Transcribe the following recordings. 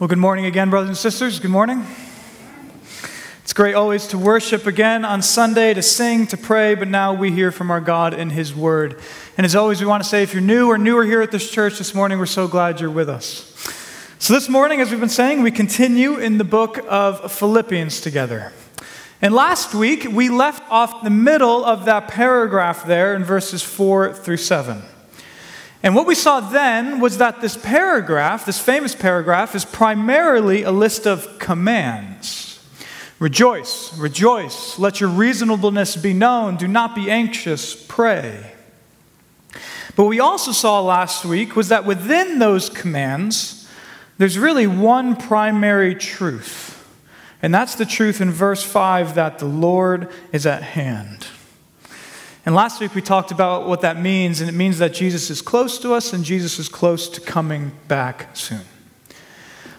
Well, good morning again, brothers and sisters. Good morning. It's great always to worship again on Sunday, to sing, to pray, but now we hear from our God in His Word. And as always, we want to say if you're new or newer here at this church this morning, we're so glad you're with us. So, this morning, as we've been saying, we continue in the book of Philippians together. And last week, we left off the middle of that paragraph there in verses 4 through 7. And what we saw then was that this paragraph, this famous paragraph, is primarily a list of commands. Rejoice, rejoice, let your reasonableness be known, do not be anxious, pray. But we also saw last week was that within those commands, there's really one primary truth. And that's the truth in verse 5 that the Lord is at hand. And last week we talked about what that means, and it means that Jesus is close to us and Jesus is close to coming back soon.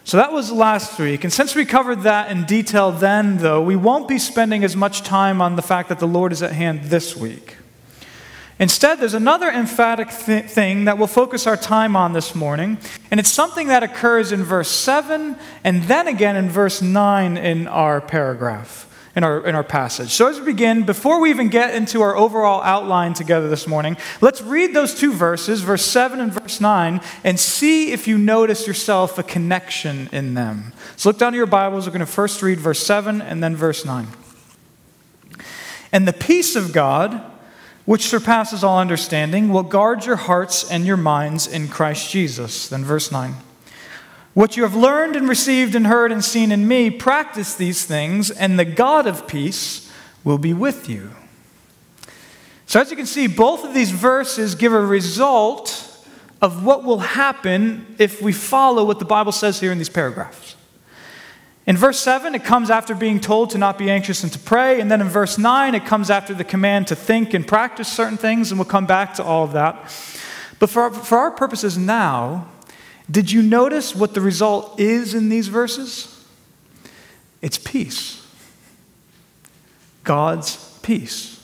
So that was last week. And since we covered that in detail then, though, we won't be spending as much time on the fact that the Lord is at hand this week. Instead, there's another emphatic th- thing that we'll focus our time on this morning, and it's something that occurs in verse 7 and then again in verse 9 in our paragraph in our, in our passage. So, as we begin, before we even get into our overall outline together this morning, let's read those two verses, verse 7 and verse 9, and see if you notice yourself a connection in them. So, look down to your Bibles. We're going to first read verse 7 and then verse 9. And the peace of God, which surpasses all understanding, will guard your hearts and your minds in Christ Jesus. Then, verse 9. What you have learned and received and heard and seen in me, practice these things, and the God of peace will be with you. So, as you can see, both of these verses give a result of what will happen if we follow what the Bible says here in these paragraphs. In verse 7, it comes after being told to not be anxious and to pray. And then in verse 9, it comes after the command to think and practice certain things, and we'll come back to all of that. But for our, for our purposes now, did you notice what the result is in these verses? It's peace. God's peace.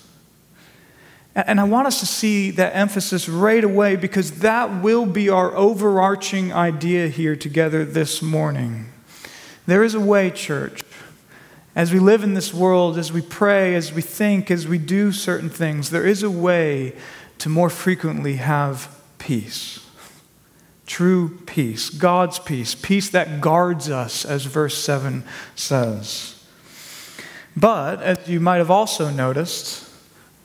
And I want us to see that emphasis right away because that will be our overarching idea here together this morning. There is a way, church. As we live in this world, as we pray, as we think, as we do certain things, there is a way to more frequently have peace. True peace, God's peace, peace that guards us, as verse 7 says. But, as you might have also noticed,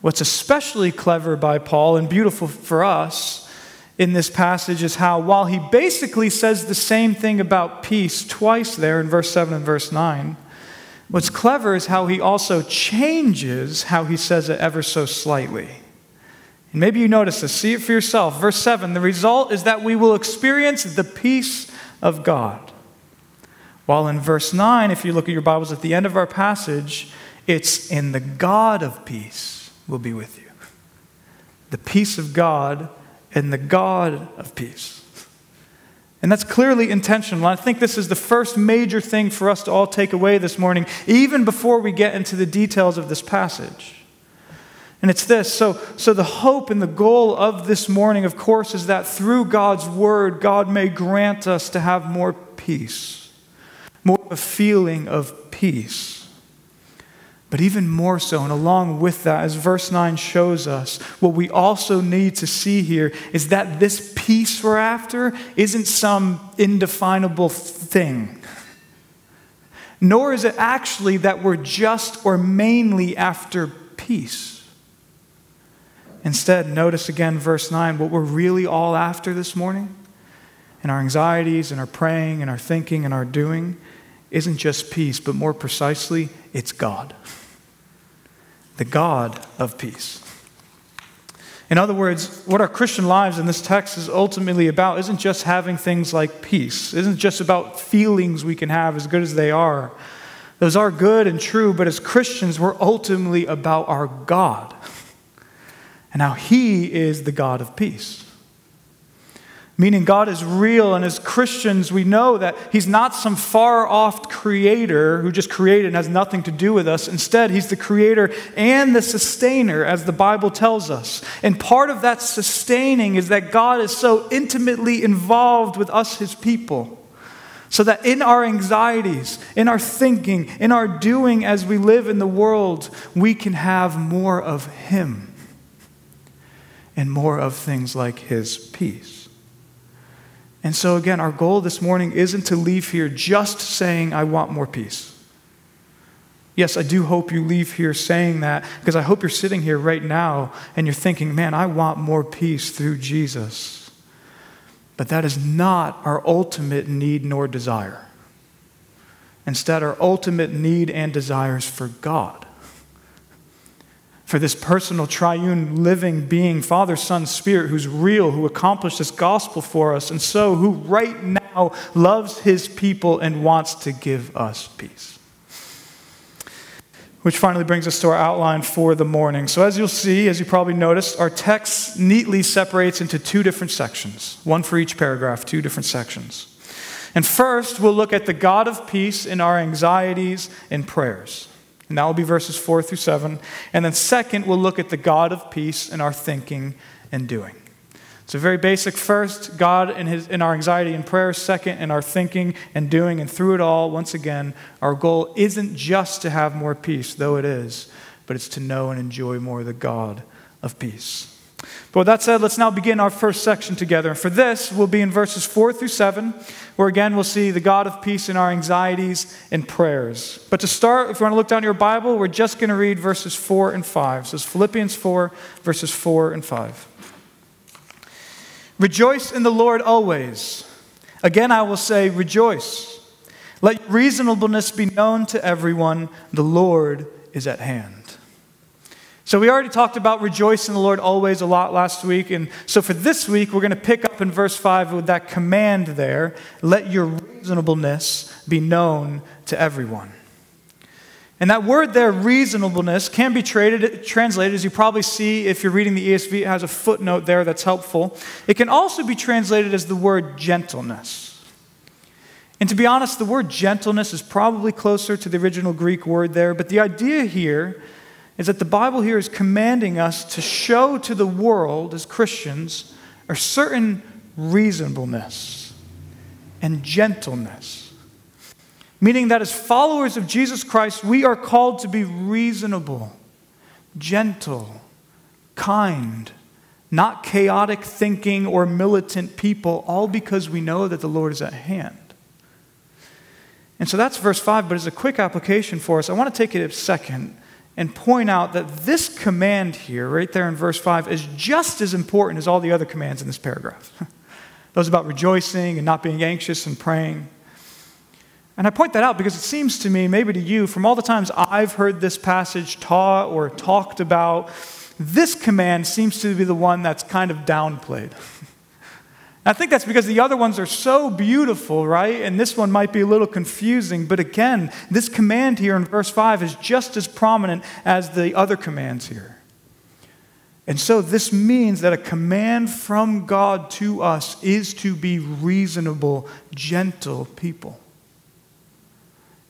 what's especially clever by Paul and beautiful for us in this passage is how, while he basically says the same thing about peace twice there in verse 7 and verse 9, what's clever is how he also changes how he says it ever so slightly. And maybe you notice this. See it for yourself. Verse 7 the result is that we will experience the peace of God. While in verse 9, if you look at your Bibles at the end of our passage, it's in the God of peace will be with you. The peace of God and the God of peace. And that's clearly intentional. I think this is the first major thing for us to all take away this morning, even before we get into the details of this passage. And it's this so, so, the hope and the goal of this morning, of course, is that through God's word, God may grant us to have more peace, more of a feeling of peace. But even more so, and along with that, as verse 9 shows us, what we also need to see here is that this peace we're after isn't some indefinable thing. Nor is it actually that we're just or mainly after peace. Instead, notice again verse 9 what we're really all after this morning in our anxieties and our praying and our thinking and our doing isn't just peace, but more precisely, it's God. The God of peace. In other words, what our Christian lives in this text is ultimately about isn't just having things like peace, isn't just about feelings we can have as good as they are. Those are good and true, but as Christians, we're ultimately about our God and how He is the God of peace. Meaning, God is real, and as Christians, we know that He's not some far off creator who just created and has nothing to do with us. Instead, He's the creator and the sustainer, as the Bible tells us. And part of that sustaining is that God is so intimately involved with us, His people. So that in our anxieties, in our thinking, in our doing as we live in the world, we can have more of Him and more of things like His peace. And so, again, our goal this morning isn't to leave here just saying, I want more peace. Yes, I do hope you leave here saying that because I hope you're sitting here right now and you're thinking, man, I want more peace through Jesus. But that is not our ultimate need nor desire. Instead, our ultimate need and desire is for God. For this personal, triune, living being, Father, Son, Spirit, who's real, who accomplished this gospel for us, and so who right now loves his people and wants to give us peace. Which finally brings us to our outline for the morning. So, as you'll see, as you probably noticed, our text neatly separates into two different sections, one for each paragraph, two different sections. And first, we'll look at the God of peace in our anxieties and prayers. And that will be verses 4 through 7. And then, second, we'll look at the God of peace in our thinking and doing. So, very basic first, God in, his, in our anxiety and prayer. Second, in our thinking and doing. And through it all, once again, our goal isn't just to have more peace, though it is, but it's to know and enjoy more the God of peace. But with that said, let's now begin our first section together. And for this, we'll be in verses 4 through 7, where again we'll see the God of peace in our anxieties and prayers. But to start, if you want to look down your Bible, we're just going to read verses 4 and 5. So it's Philippians 4, verses 4 and 5. Rejoice in the Lord always. Again, I will say, rejoice. Let reasonableness be known to everyone. The Lord is at hand. So, we already talked about rejoice in the Lord always a lot last week. And so, for this week, we're going to pick up in verse 5 with that command there let your reasonableness be known to everyone. And that word there, reasonableness, can be traded, translated, as you probably see if you're reading the ESV, it has a footnote there that's helpful. It can also be translated as the word gentleness. And to be honest, the word gentleness is probably closer to the original Greek word there, but the idea here is that the Bible here is commanding us to show to the world as Christians a certain reasonableness and gentleness meaning that as followers of Jesus Christ, we are called to be reasonable, gentle, kind, not chaotic thinking or militant people, all because we know that the Lord is at hand. And so that's verse 5, but as a quick application for us, I want to take it a second and point out that this command here, right there in verse 5, is just as important as all the other commands in this paragraph. Those about rejoicing and not being anxious and praying. And I point that out because it seems to me, maybe to you, from all the times I've heard this passage taught or talked about, this command seems to be the one that's kind of downplayed. I think that's because the other ones are so beautiful, right? And this one might be a little confusing. But again, this command here in verse 5 is just as prominent as the other commands here. And so this means that a command from God to us is to be reasonable, gentle people.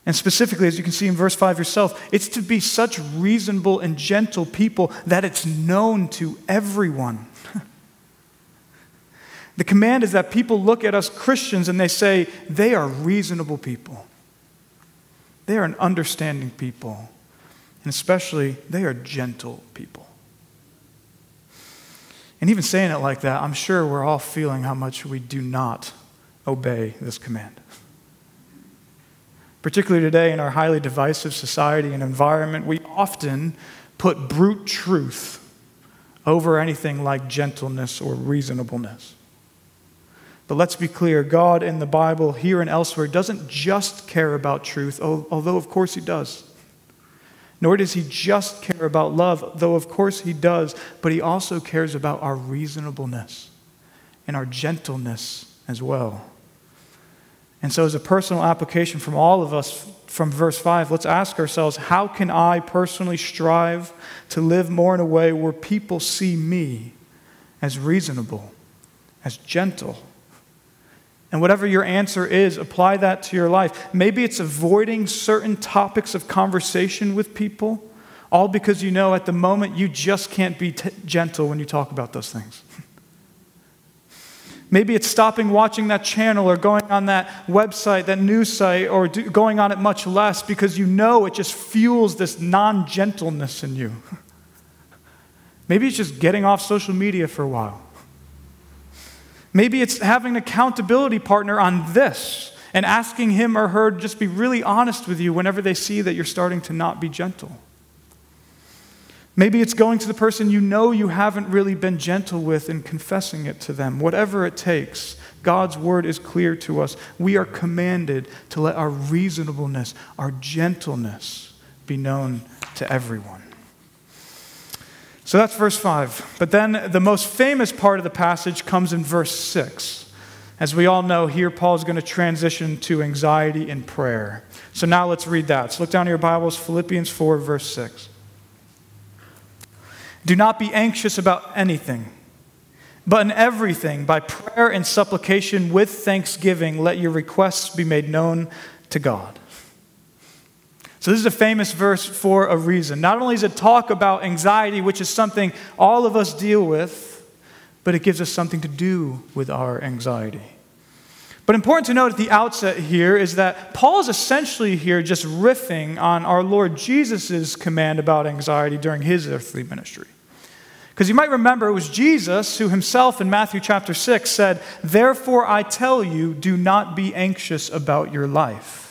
And specifically, as you can see in verse 5 yourself, it's to be such reasonable and gentle people that it's known to everyone. The command is that people look at us Christians and they say, they are reasonable people. They are an understanding people. And especially, they are gentle people. And even saying it like that, I'm sure we're all feeling how much we do not obey this command. Particularly today in our highly divisive society and environment, we often put brute truth over anything like gentleness or reasonableness. But let's be clear God in the Bible, here and elsewhere, doesn't just care about truth, although of course He does. Nor does He just care about love, though of course He does, but He also cares about our reasonableness and our gentleness as well. And so, as a personal application from all of us from verse 5, let's ask ourselves how can I personally strive to live more in a way where people see me as reasonable, as gentle? And whatever your answer is, apply that to your life. Maybe it's avoiding certain topics of conversation with people, all because you know at the moment you just can't be t- gentle when you talk about those things. Maybe it's stopping watching that channel or going on that website, that news site, or do, going on it much less because you know it just fuels this non gentleness in you. Maybe it's just getting off social media for a while. Maybe it's having an accountability partner on this and asking him or her to just be really honest with you whenever they see that you're starting to not be gentle. Maybe it's going to the person you know you haven't really been gentle with and confessing it to them. Whatever it takes, God's word is clear to us. We are commanded to let our reasonableness, our gentleness be known to everyone. So that's verse 5. But then the most famous part of the passage comes in verse 6. As we all know, here Paul is going to transition to anxiety and prayer. So now let's read that. So look down in your Bibles, Philippians 4, verse 6. Do not be anxious about anything, but in everything, by prayer and supplication with thanksgiving, let your requests be made known to God. So, this is a famous verse for a reason. Not only does it talk about anxiety, which is something all of us deal with, but it gives us something to do with our anxiety. But important to note at the outset here is that Paul is essentially here just riffing on our Lord Jesus' command about anxiety during his earthly ministry. Because you might remember it was Jesus who himself in Matthew chapter 6 said, Therefore I tell you, do not be anxious about your life.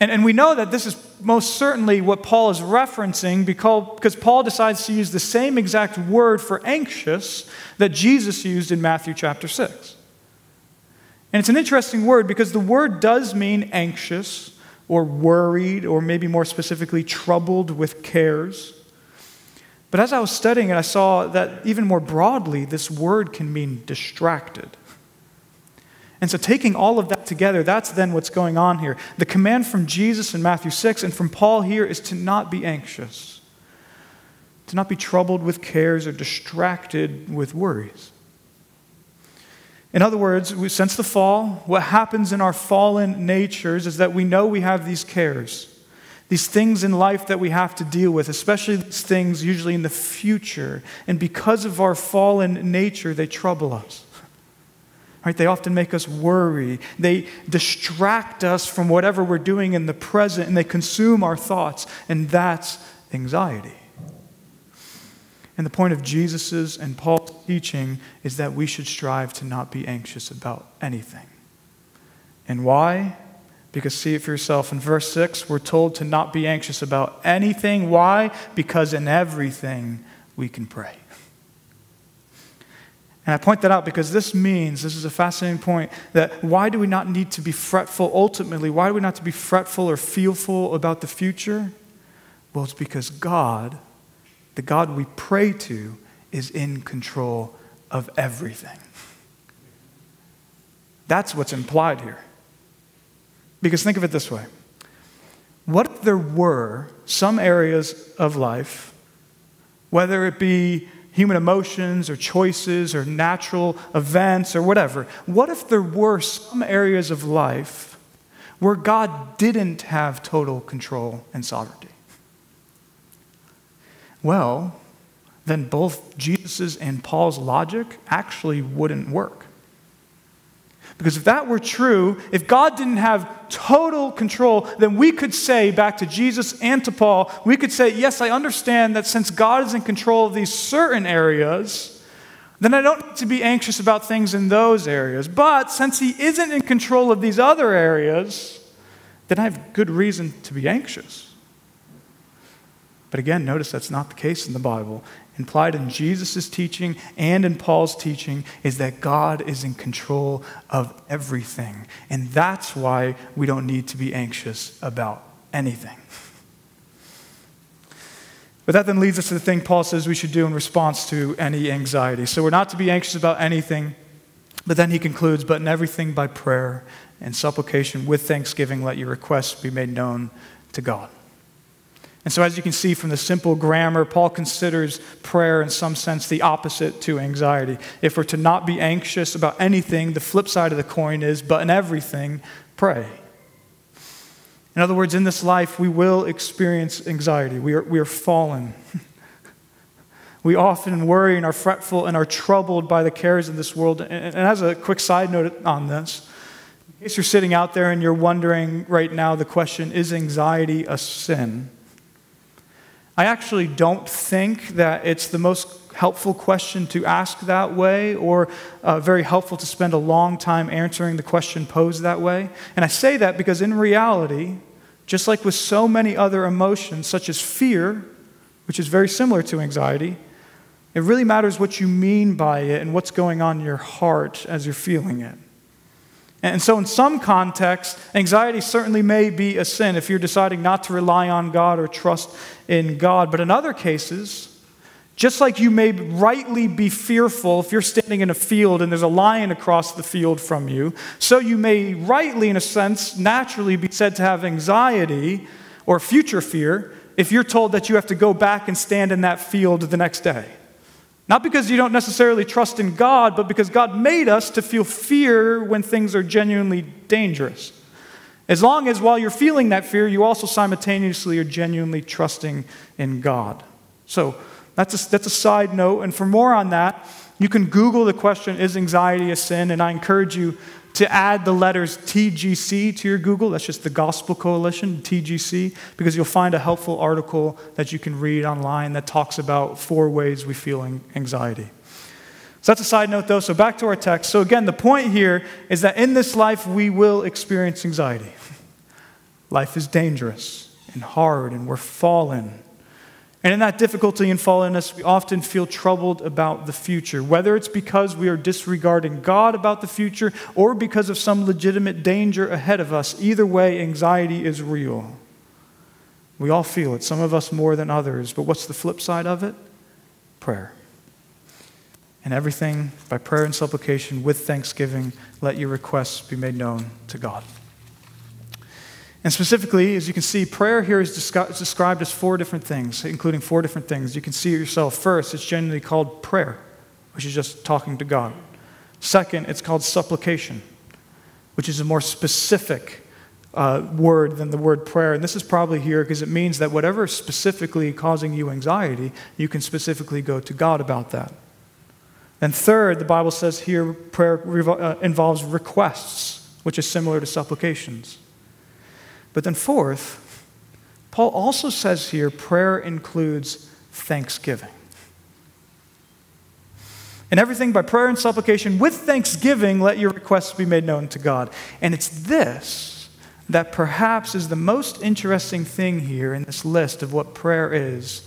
And, and we know that this is most certainly what Paul is referencing because, because Paul decides to use the same exact word for anxious that Jesus used in Matthew chapter 6. And it's an interesting word because the word does mean anxious or worried or maybe more specifically troubled with cares. But as I was studying it, I saw that even more broadly, this word can mean distracted. And so, taking all of that together, that's then what's going on here. The command from Jesus in Matthew 6 and from Paul here is to not be anxious, to not be troubled with cares or distracted with worries. In other words, since the fall, what happens in our fallen natures is that we know we have these cares these things in life that we have to deal with, especially these things usually in the future. And because of our fallen nature, they trouble us. Right? They often make us worry. They distract us from whatever we're doing in the present and they consume our thoughts. And that's anxiety. And the point of Jesus' and Paul's teaching is that we should strive to not be anxious about anything. And why? Because see it for yourself. In verse 6, we're told to not be anxious about anything. Why? Because in everything we can pray. And I point that out because this means, this is a fascinating point, that why do we not need to be fretful ultimately? Why do we not to be fretful or fearful about the future? Well, it's because God, the God we pray to, is in control of everything. That's what's implied here. Because think of it this way what if there were some areas of life, whether it be human emotions or choices or natural events or whatever, what if there were some areas of life where God didn't have total control and sovereignty? Well, then both Jesus' and Paul's logic actually wouldn't work. Because if that were true, if God didn't have total control, then we could say back to Jesus and to Paul, we could say, Yes, I understand that since God is in control of these certain areas, then I don't need to be anxious about things in those areas. But since He isn't in control of these other areas, then I have good reason to be anxious. But again, notice that's not the case in the Bible implied in Jesus' teaching and in Paul's teaching is that God is in control of everything. And that's why we don't need to be anxious about anything. But that then leads us to the thing Paul says we should do in response to any anxiety. So we're not to be anxious about anything, but then he concludes, but in everything by prayer and supplication with thanksgiving, let your requests be made known to God. And so, as you can see from the simple grammar, Paul considers prayer in some sense the opposite to anxiety. If we're to not be anxious about anything, the flip side of the coin is, but in everything, pray. In other words, in this life, we will experience anxiety. We are, we are fallen. We often worry and are fretful and are troubled by the cares of this world. And, and as a quick side note on this, in case you're sitting out there and you're wondering right now the question, is anxiety a sin? I actually don't think that it's the most helpful question to ask that way or uh, very helpful to spend a long time answering the question posed that way. And I say that because in reality, just like with so many other emotions, such as fear, which is very similar to anxiety, it really matters what you mean by it and what's going on in your heart as you're feeling it. And so, in some contexts, anxiety certainly may be a sin if you're deciding not to rely on God or trust in God. But in other cases, just like you may rightly be fearful if you're standing in a field and there's a lion across the field from you, so you may rightly, in a sense, naturally be said to have anxiety or future fear if you're told that you have to go back and stand in that field the next day. Not because you don't necessarily trust in God, but because God made us to feel fear when things are genuinely dangerous. As long as while you're feeling that fear, you also simultaneously are genuinely trusting in God. So that's a, that's a side note. And for more on that, you can Google the question, Is anxiety a sin? And I encourage you to add the letters TGC to your Google. That's just the Gospel Coalition, TGC, because you'll find a helpful article that you can read online that talks about four ways we feel anxiety. So that's a side note, though. So back to our text. So again, the point here is that in this life we will experience anxiety. Life is dangerous and hard, and we're fallen. And in that difficulty and fallenness, we often feel troubled about the future, whether it's because we are disregarding God about the future or because of some legitimate danger ahead of us. Either way, anxiety is real. We all feel it, some of us more than others. But what's the flip side of it? Prayer. And everything by prayer and supplication with thanksgiving, let your requests be made known to God. And specifically, as you can see, prayer here is described as four different things, including four different things. You can see it yourself. First, it's generally called prayer, which is just talking to God. Second, it's called supplication, which is a more specific uh, word than the word prayer. And this is probably here because it means that whatever is specifically causing you anxiety, you can specifically go to God about that. And third, the Bible says here prayer uh, involves requests, which is similar to supplications. But then, fourth, Paul also says here prayer includes thanksgiving. And everything by prayer and supplication with thanksgiving, let your requests be made known to God. And it's this that perhaps is the most interesting thing here in this list of what prayer is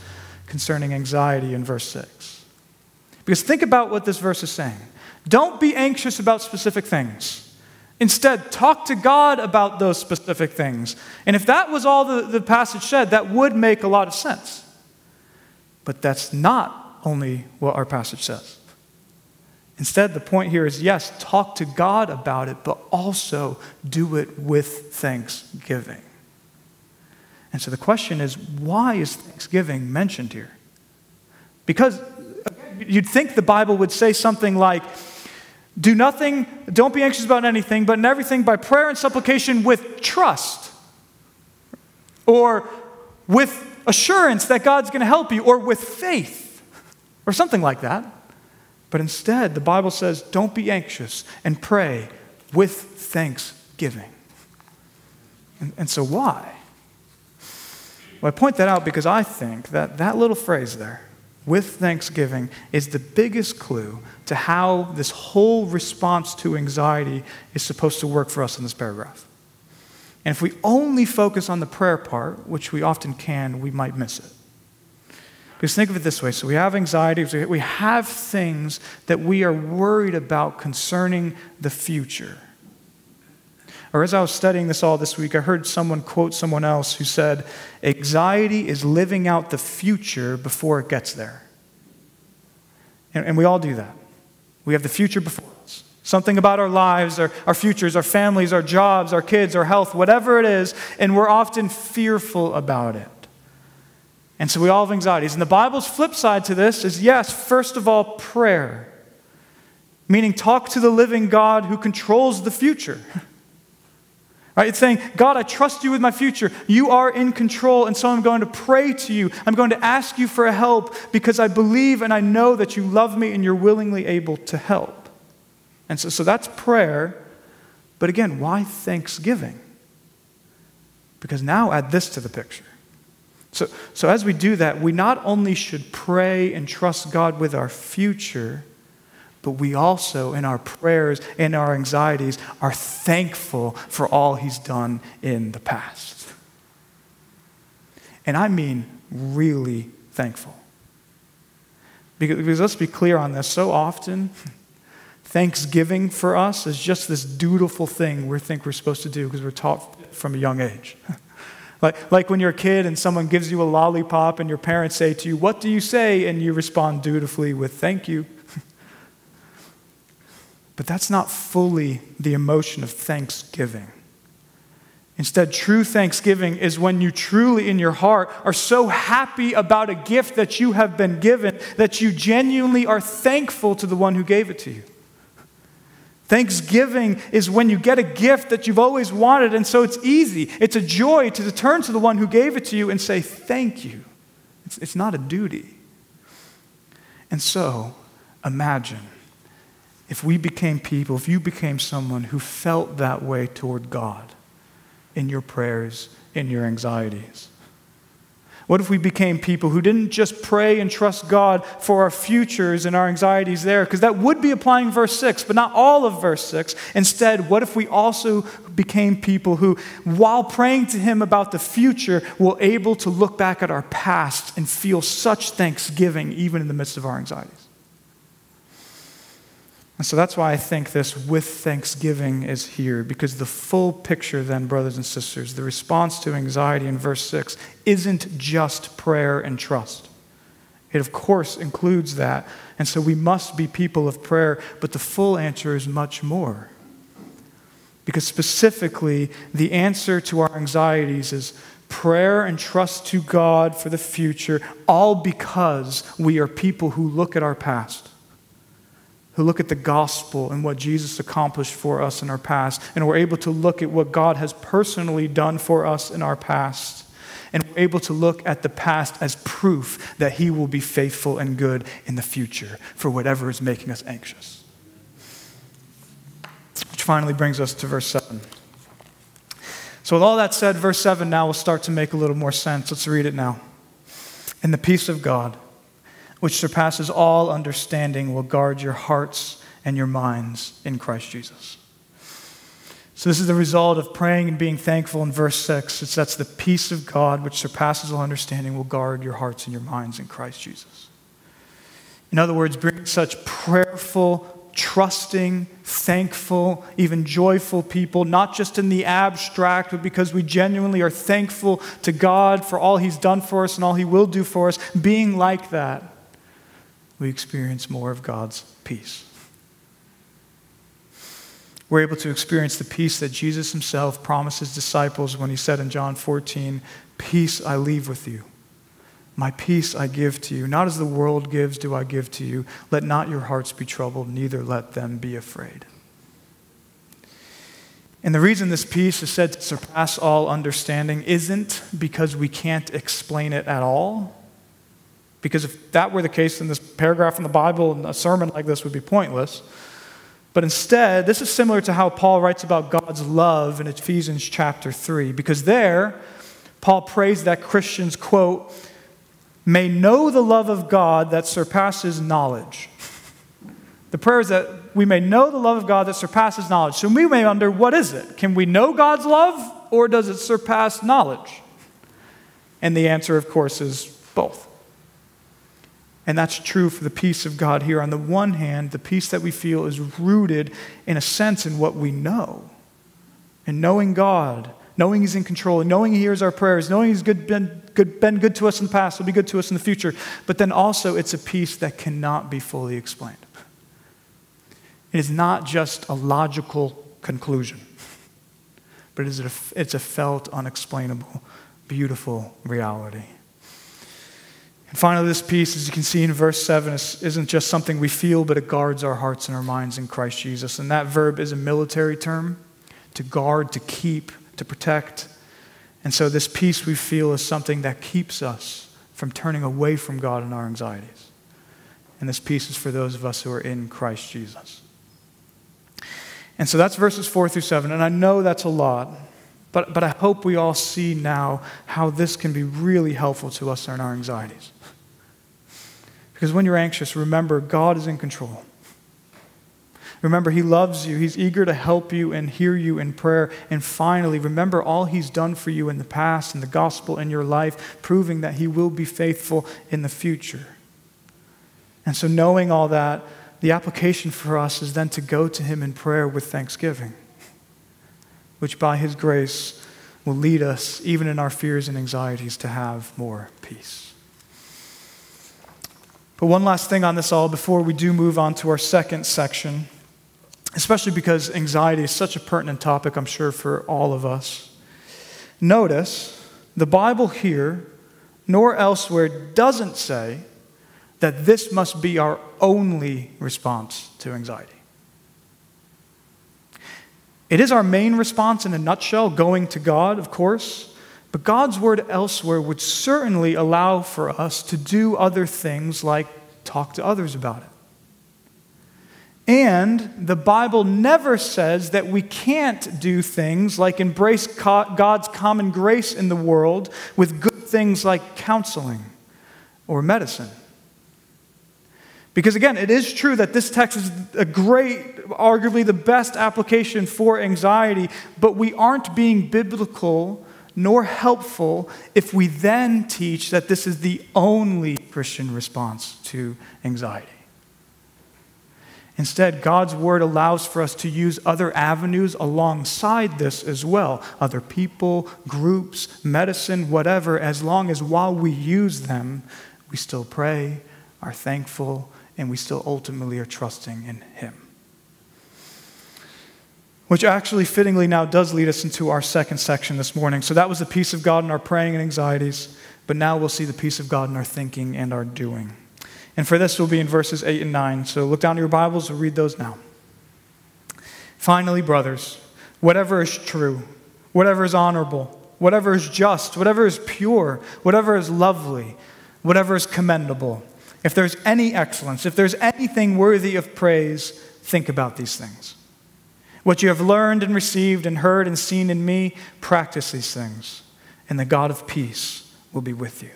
concerning anxiety in verse 6. Because think about what this verse is saying. Don't be anxious about specific things. Instead, talk to God about those specific things. And if that was all the, the passage said, that would make a lot of sense. But that's not only what our passage says. Instead, the point here is yes, talk to God about it, but also do it with thanksgiving. And so the question is why is thanksgiving mentioned here? Because you'd think the Bible would say something like, do nothing, don't be anxious about anything, but in everything by prayer and supplication with trust. Or with assurance that God's going to help you, or with faith, or something like that. But instead, the Bible says, don't be anxious and pray with thanksgiving. And, and so, why? Well, I point that out because I think that that little phrase there, with thanksgiving is the biggest clue to how this whole response to anxiety is supposed to work for us in this paragraph. And if we only focus on the prayer part, which we often can, we might miss it. Because think of it this way so we have anxiety, we have things that we are worried about concerning the future. Or as I was studying this all this week, I heard someone quote someone else who said, Anxiety is living out the future before it gets there. And, and we all do that. We have the future before us. Something about our lives, our, our futures, our families, our jobs, our kids, our health, whatever it is, and we're often fearful about it. And so we all have anxieties. And the Bible's flip side to this is yes, first of all, prayer, meaning talk to the living God who controls the future. Right? It's saying, God, I trust you with my future. You are in control, and so I'm going to pray to you. I'm going to ask you for help because I believe and I know that you love me and you're willingly able to help. And so, so that's prayer. But again, why thanksgiving? Because now add this to the picture. So, so as we do that, we not only should pray and trust God with our future, but we also, in our prayers and our anxieties, are thankful for all He's done in the past. And I mean really thankful. Because, let's be clear on this. So often, Thanksgiving for us is just this dutiful thing we think we're supposed to do because we're taught from a young age. like, like when you're a kid and someone gives you a lollipop and your parents say to you, What do you say? And you respond dutifully with, Thank you. But that's not fully the emotion of thanksgiving. Instead, true thanksgiving is when you truly in your heart are so happy about a gift that you have been given that you genuinely are thankful to the one who gave it to you. Thanksgiving is when you get a gift that you've always wanted, and so it's easy. It's a joy to turn to the one who gave it to you and say, Thank you. It's, it's not a duty. And so, imagine if we became people, if you became someone who felt that way toward God in your prayers, in your anxieties? What if we became people who didn't just pray and trust God for our futures and our anxieties there? Because that would be applying verse 6, but not all of verse 6. Instead, what if we also became people who, while praying to Him about the future, were able to look back at our past and feel such thanksgiving even in the midst of our anxieties? And so that's why I think this with thanksgiving is here, because the full picture, then, brothers and sisters, the response to anxiety in verse 6 isn't just prayer and trust. It, of course, includes that. And so we must be people of prayer, but the full answer is much more. Because specifically, the answer to our anxieties is prayer and trust to God for the future, all because we are people who look at our past who look at the gospel and what Jesus accomplished for us in our past, and we're able to look at what God has personally done for us in our past. And we're able to look at the past as proof that He will be faithful and good in the future for whatever is making us anxious. Which finally brings us to verse 7. So, with all that said, verse 7 now will start to make a little more sense. Let's read it now. In the peace of God which surpasses all understanding, will guard your hearts and your minds in Christ Jesus. So, this is the result of praying and being thankful in verse 6. It's that's the peace of God, which surpasses all understanding, will guard your hearts and your minds in Christ Jesus. In other words, bring such prayerful, trusting, thankful, even joyful people, not just in the abstract, but because we genuinely are thankful to God for all He's done for us and all He will do for us. Being like that we experience more of God's peace. We're able to experience the peace that Jesus himself promised his disciples when he said in John 14, Peace I leave with you. My peace I give to you. Not as the world gives, do I give to you. Let not your hearts be troubled, neither let them be afraid. And the reason this peace is said to surpass all understanding isn't because we can't explain it at all because if that were the case, then this paragraph in the Bible and a sermon like this would be pointless. But instead, this is similar to how Paul writes about God's love in Ephesians chapter 3, because there, Paul prays that Christians, quote, may know the love of God that surpasses knowledge. The prayer is that we may know the love of God that surpasses knowledge. So we may wonder, what is it? Can we know God's love, or does it surpass knowledge? And the answer, of course, is both. And that's true for the peace of God here. On the one hand, the peace that we feel is rooted, in a sense, in what we know. And knowing God, knowing He's in control, knowing He hears our prayers, knowing He's good, been, good, been good to us in the past, will be good to us in the future. But then also, it's a peace that cannot be fully explained. It is not just a logical conclusion, but it is a, it's a felt, unexplainable, beautiful reality. And finally, this peace, as you can see in verse 7, isn't just something we feel, but it guards our hearts and our minds in Christ Jesus. And that verb is a military term to guard, to keep, to protect. And so, this peace we feel is something that keeps us from turning away from God in our anxieties. And this peace is for those of us who are in Christ Jesus. And so that's verses 4 through 7. And I know that's a lot, but, but I hope we all see now how this can be really helpful to us in our anxieties. Because when you're anxious, remember God is in control. Remember, He loves you. He's eager to help you and hear you in prayer. And finally, remember all He's done for you in the past and the gospel in your life, proving that He will be faithful in the future. And so, knowing all that, the application for us is then to go to Him in prayer with thanksgiving, which by His grace will lead us, even in our fears and anxieties, to have more peace. But one last thing on this all before we do move on to our second section, especially because anxiety is such a pertinent topic, I'm sure, for all of us. Notice the Bible here, nor elsewhere, doesn't say that this must be our only response to anxiety. It is our main response in a nutshell, going to God, of course, but God's word elsewhere would certainly allow for us to do other things like talk to others about it. And the Bible never says that we can't do things like embrace God's common grace in the world with good things like counseling or medicine. Because again, it is true that this text is a great, arguably the best application for anxiety, but we aren't being biblical nor helpful if we then teach that this is the only Christian response to anxiety. Instead, God's word allows for us to use other avenues alongside this as well other people, groups, medicine, whatever, as long as while we use them, we still pray, are thankful, and we still ultimately are trusting in Him. Which actually fittingly now does lead us into our second section this morning. So that was the peace of God in our praying and anxieties, but now we'll see the peace of God in our thinking and our doing. And for this, we'll be in verses 8 and 9. So look down to your Bibles, we'll read those now. Finally, brothers, whatever is true, whatever is honorable, whatever is just, whatever is pure, whatever is lovely, whatever is commendable if there's any excellence, if there's anything worthy of praise, think about these things. What you have learned and received and heard and seen in me, practice these things, and the God of peace will be with you.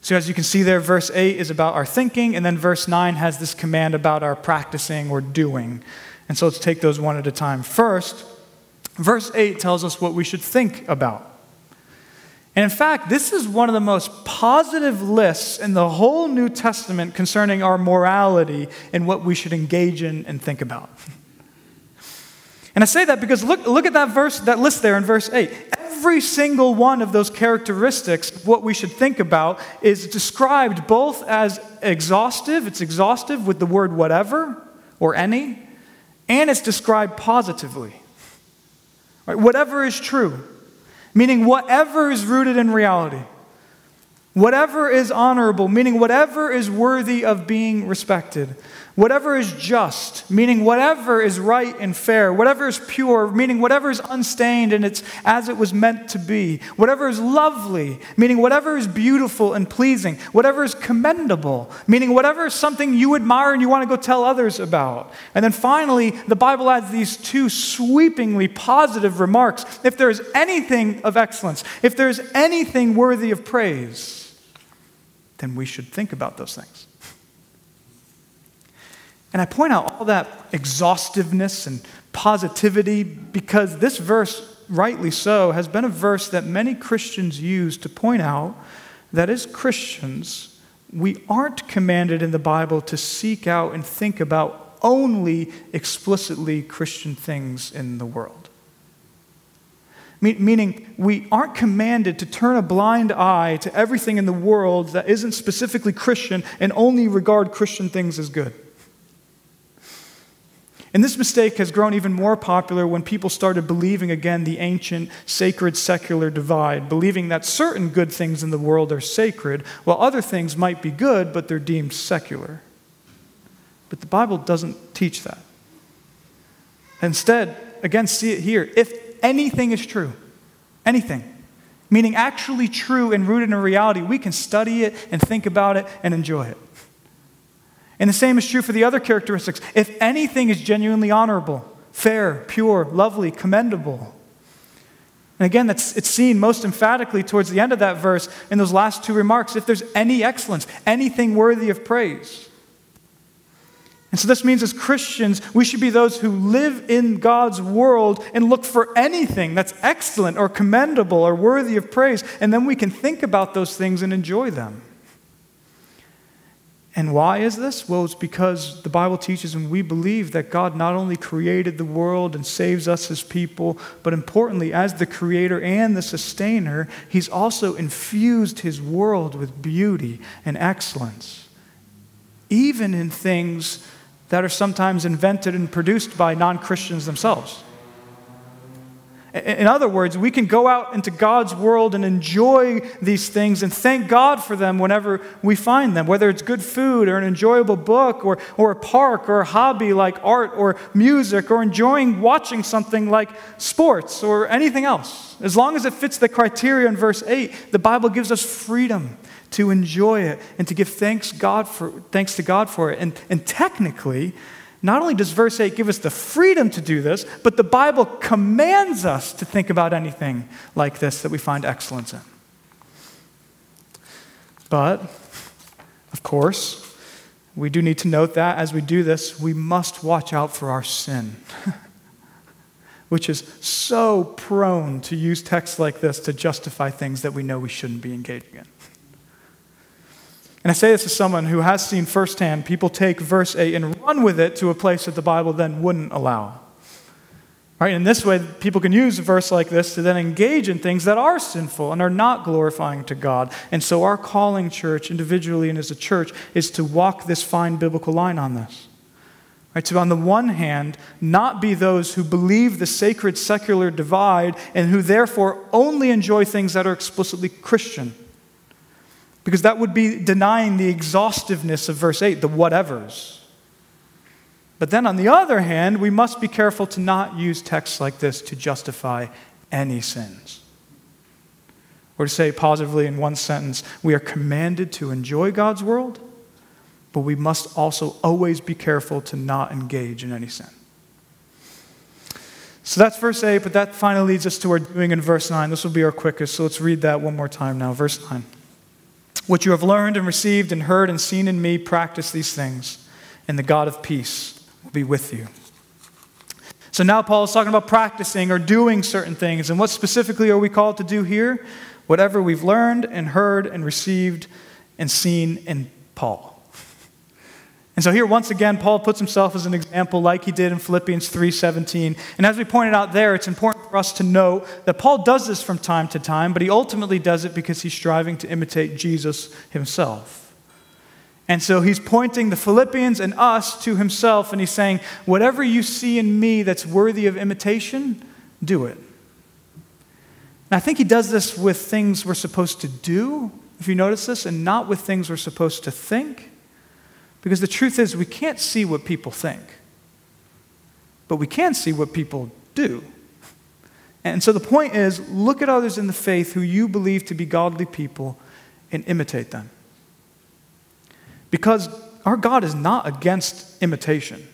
So, as you can see there, verse 8 is about our thinking, and then verse 9 has this command about our practicing or doing. And so let's take those one at a time. First, verse 8 tells us what we should think about. And in fact, this is one of the most positive lists in the whole New Testament concerning our morality and what we should engage in and think about. And I say that because look, look at that verse, that list there in verse 8. Every single one of those characteristics, what we should think about, is described both as exhaustive, it's exhaustive with the word whatever or any, and it's described positively. Right? Whatever is true meaning whatever is rooted in reality, whatever is honorable, meaning whatever is worthy of being respected, Whatever is just, meaning whatever is right and fair. Whatever is pure, meaning whatever is unstained and it's as it was meant to be. Whatever is lovely, meaning whatever is beautiful and pleasing. Whatever is commendable, meaning whatever is something you admire and you want to go tell others about. And then finally, the Bible adds these two sweepingly positive remarks. If there is anything of excellence, if there is anything worthy of praise, then we should think about those things. And I point out all that exhaustiveness and positivity because this verse, rightly so, has been a verse that many Christians use to point out that as Christians, we aren't commanded in the Bible to seek out and think about only explicitly Christian things in the world. Meaning, we aren't commanded to turn a blind eye to everything in the world that isn't specifically Christian and only regard Christian things as good. And this mistake has grown even more popular when people started believing again the ancient sacred secular divide, believing that certain good things in the world are sacred, while other things might be good, but they're deemed secular. But the Bible doesn't teach that. Instead, again, see it here. If anything is true, anything, meaning actually true and rooted in reality, we can study it and think about it and enjoy it. And the same is true for the other characteristics. If anything is genuinely honorable, fair, pure, lovely, commendable. And again, that's, it's seen most emphatically towards the end of that verse in those last two remarks. If there's any excellence, anything worthy of praise. And so this means as Christians, we should be those who live in God's world and look for anything that's excellent or commendable or worthy of praise. And then we can think about those things and enjoy them. And why is this? Well, it's because the Bible teaches and we believe that God not only created the world and saves us as people, but importantly, as the creator and the sustainer, He's also infused His world with beauty and excellence, even in things that are sometimes invented and produced by non Christians themselves. In other words, we can go out into God's world and enjoy these things and thank God for them whenever we find them, whether it's good food or an enjoyable book or, or a park or a hobby like art or music or enjoying watching something like sports or anything else. As long as it fits the criteria in verse 8, the Bible gives us freedom to enjoy it and to give thanks, God for, thanks to God for it. And, and technically, not only does verse 8 give us the freedom to do this, but the Bible commands us to think about anything like this that we find excellence in. But, of course, we do need to note that as we do this, we must watch out for our sin, which is so prone to use texts like this to justify things that we know we shouldn't be engaging in. And I say this as someone who has seen firsthand people take verse 8 and run with it to a place that the Bible then wouldn't allow. Right? In this way, people can use a verse like this to then engage in things that are sinful and are not glorifying to God. And so, our calling, church, individually and as a church, is to walk this fine biblical line on this. Right? To, on the one hand, not be those who believe the sacred secular divide and who therefore only enjoy things that are explicitly Christian because that would be denying the exhaustiveness of verse 8, the whatevers. But then on the other hand, we must be careful to not use texts like this to justify any sins. Or to say positively in one sentence, we are commanded to enjoy God's world, but we must also always be careful to not engage in any sin. So that's verse 8, but that finally leads us to our doing in verse 9. This will be our quickest, so let's read that one more time now. Verse 9. What you have learned and received and heard and seen in me, practice these things, and the God of peace will be with you. So now Paul is talking about practicing or doing certain things. And what specifically are we called to do here? Whatever we've learned and heard and received and seen in Paul. And so here once again Paul puts himself as an example like he did in Philippians 3:17. And as we pointed out there, it's important for us to know that Paul does this from time to time, but he ultimately does it because he's striving to imitate Jesus himself. And so he's pointing the Philippians and us to himself and he's saying, "Whatever you see in me that's worthy of imitation, do it." And I think he does this with things we're supposed to do, if you notice this, and not with things we're supposed to think. Because the truth is, we can't see what people think, but we can see what people do. And so the point is look at others in the faith who you believe to be godly people and imitate them. Because our God is not against imitation.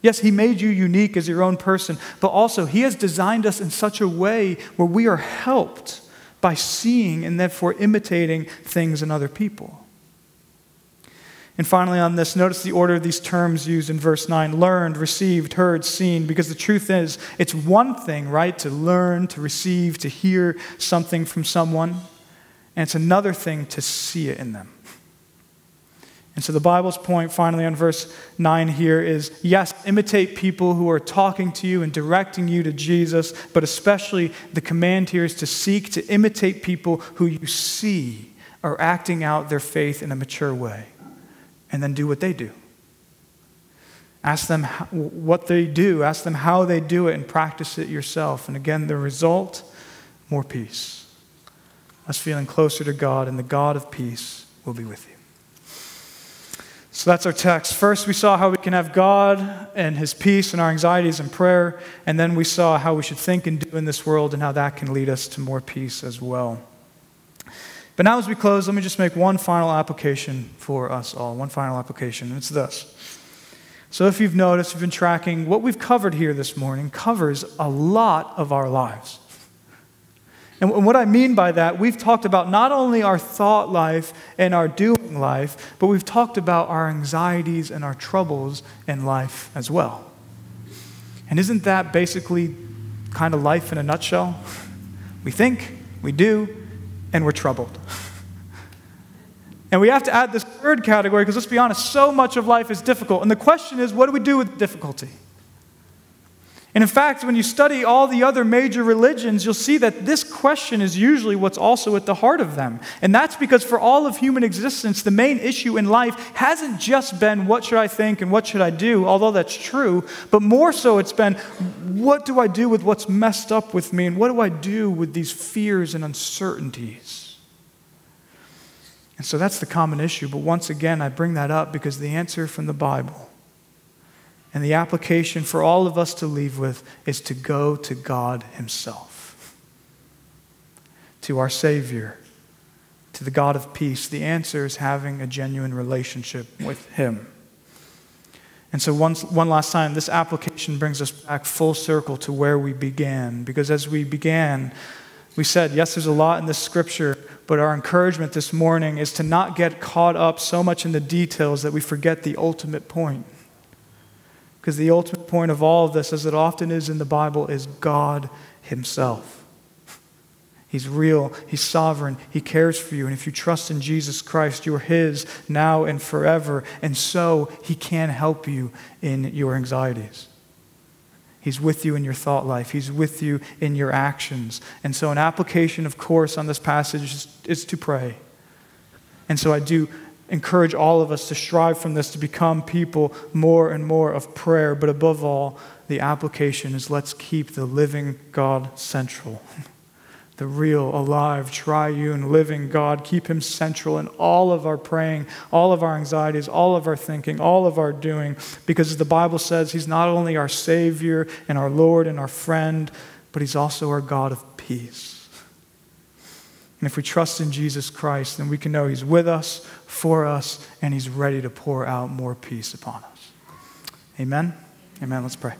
Yes, He made you unique as your own person, but also He has designed us in such a way where we are helped by seeing and therefore imitating things in other people. And finally, on this, notice the order of these terms used in verse 9 learned, received, heard, seen, because the truth is, it's one thing, right, to learn, to receive, to hear something from someone, and it's another thing to see it in them. And so the Bible's point finally on verse 9 here is yes, imitate people who are talking to you and directing you to Jesus, but especially the command here is to seek to imitate people who you see are acting out their faith in a mature way and then do what they do. Ask them what they do, ask them how they do it, and practice it yourself. And again, the result more peace. Us feeling closer to God, and the God of peace will be with you. So that's our text. First, we saw how we can have God and His peace and our anxieties in prayer. And then we saw how we should think and do in this world and how that can lead us to more peace as well. But now, as we close, let me just make one final application for us all. One final application. It's this. So, if you've noticed, you've been tracking, what we've covered here this morning covers a lot of our lives. And what I mean by that, we've talked about not only our thought life and our doing life, but we've talked about our anxieties and our troubles in life as well. And isn't that basically kind of life in a nutshell? We think, we do, and we're troubled. And we have to add this third category because let's be honest, so much of life is difficult. And the question is, what do we do with difficulty? And in fact, when you study all the other major religions, you'll see that this question is usually what's also at the heart of them. And that's because for all of human existence, the main issue in life hasn't just been what should I think and what should I do, although that's true, but more so it's been what do I do with what's messed up with me and what do I do with these fears and uncertainties? And so that's the common issue. But once again, I bring that up because the answer from the Bible and the application for all of us to leave with is to go to God Himself, to our Savior, to the God of peace. The answer is having a genuine relationship with Him. And so, one, one last time, this application brings us back full circle to where we began. Because as we began, we said, yes, there's a lot in this scripture, but our encouragement this morning is to not get caught up so much in the details that we forget the ultimate point. Because the ultimate point of all of this, as it often is in the Bible, is God Himself. He's real, He's sovereign, He cares for you. And if you trust in Jesus Christ, you're His now and forever. And so He can help you in your anxieties. He's with you in your thought life. He's with you in your actions. And so, an application, of course, on this passage is, is to pray. And so, I do encourage all of us to strive from this to become people more and more of prayer. But above all, the application is let's keep the living God central. The real, alive, triune, living God. Keep Him central in all of our praying, all of our anxieties, all of our thinking, all of our doing. Because the Bible says, He's not only our Savior and our Lord and our friend, but He's also our God of peace. And if we trust in Jesus Christ, then we can know He's with us, for us, and He's ready to pour out more peace upon us. Amen? Amen. Let's pray.